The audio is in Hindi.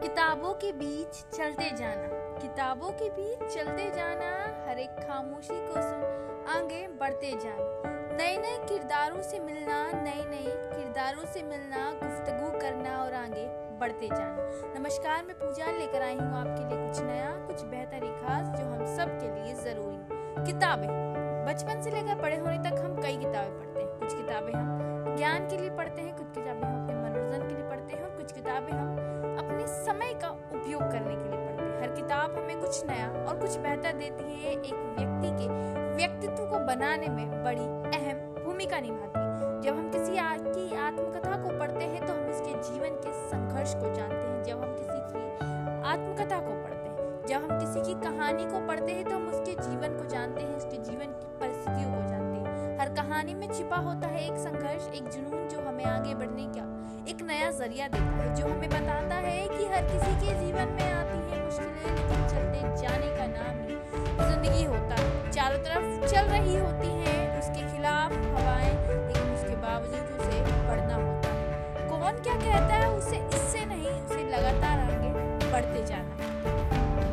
किताबों के बीच चलते जाना। किताबों के बीच चलते जाना, हर एक खामोशी को सुन आगे बढ़ते जाना। नए नए किरदारों से मिलना नए नए किरदारों से मिलना, गुफ्तगू करना और आगे बढ़ते जाना। नमस्कार, मैं पूजा लेकर आई हूँ आपके लिए कुछ नया, कुछ बेहतर खास जो हम सब के लिए ज़रूरी किताबें। बचपन से लेकर बड़े होने तक हम कई किताबें पढ़ते उपयोग करने के लिए पढ़ते हैं। हर किताब हमें कुछ नया और कुछ बेहतर देती है। एक व्यक्ति के व्यक्तित्व को बनाने में बड़ी अहम भूमिका निभाती है। जब हम किसी की आत्मकथा को पढ़ते हैं तो हम उसके जीवन के संघर्ष को जानते हैं। जब हम किसी की आत्मकथा को पढ़ते हैं, जब हम किसी की कहानी को पढ़ते हैं तो हम उसके जीवन को जानते हैं, उसके जीवन की परिस्थितियों को जानते हैं। हर कहानी में छिपा होता है एक संघर्ष, एक जुनून जो हमें आगे बढ़ने का एक नया ज़रिया देता है, जो हमें बताता है कि हर किसी के जीवन में आती है मुश्किलें, लेकिन चलते जाने का नाम ही ज़िंदगी होता है। चारों तरफ़ चल रही होती है, उसके खिलाफ हवाएँ, लेकिन उसके बावजूद उसे बढ़ना होता है। कौन क्या कहता है, उसे इससे नहीं, उसे लगातार आगे बढ़ते जाना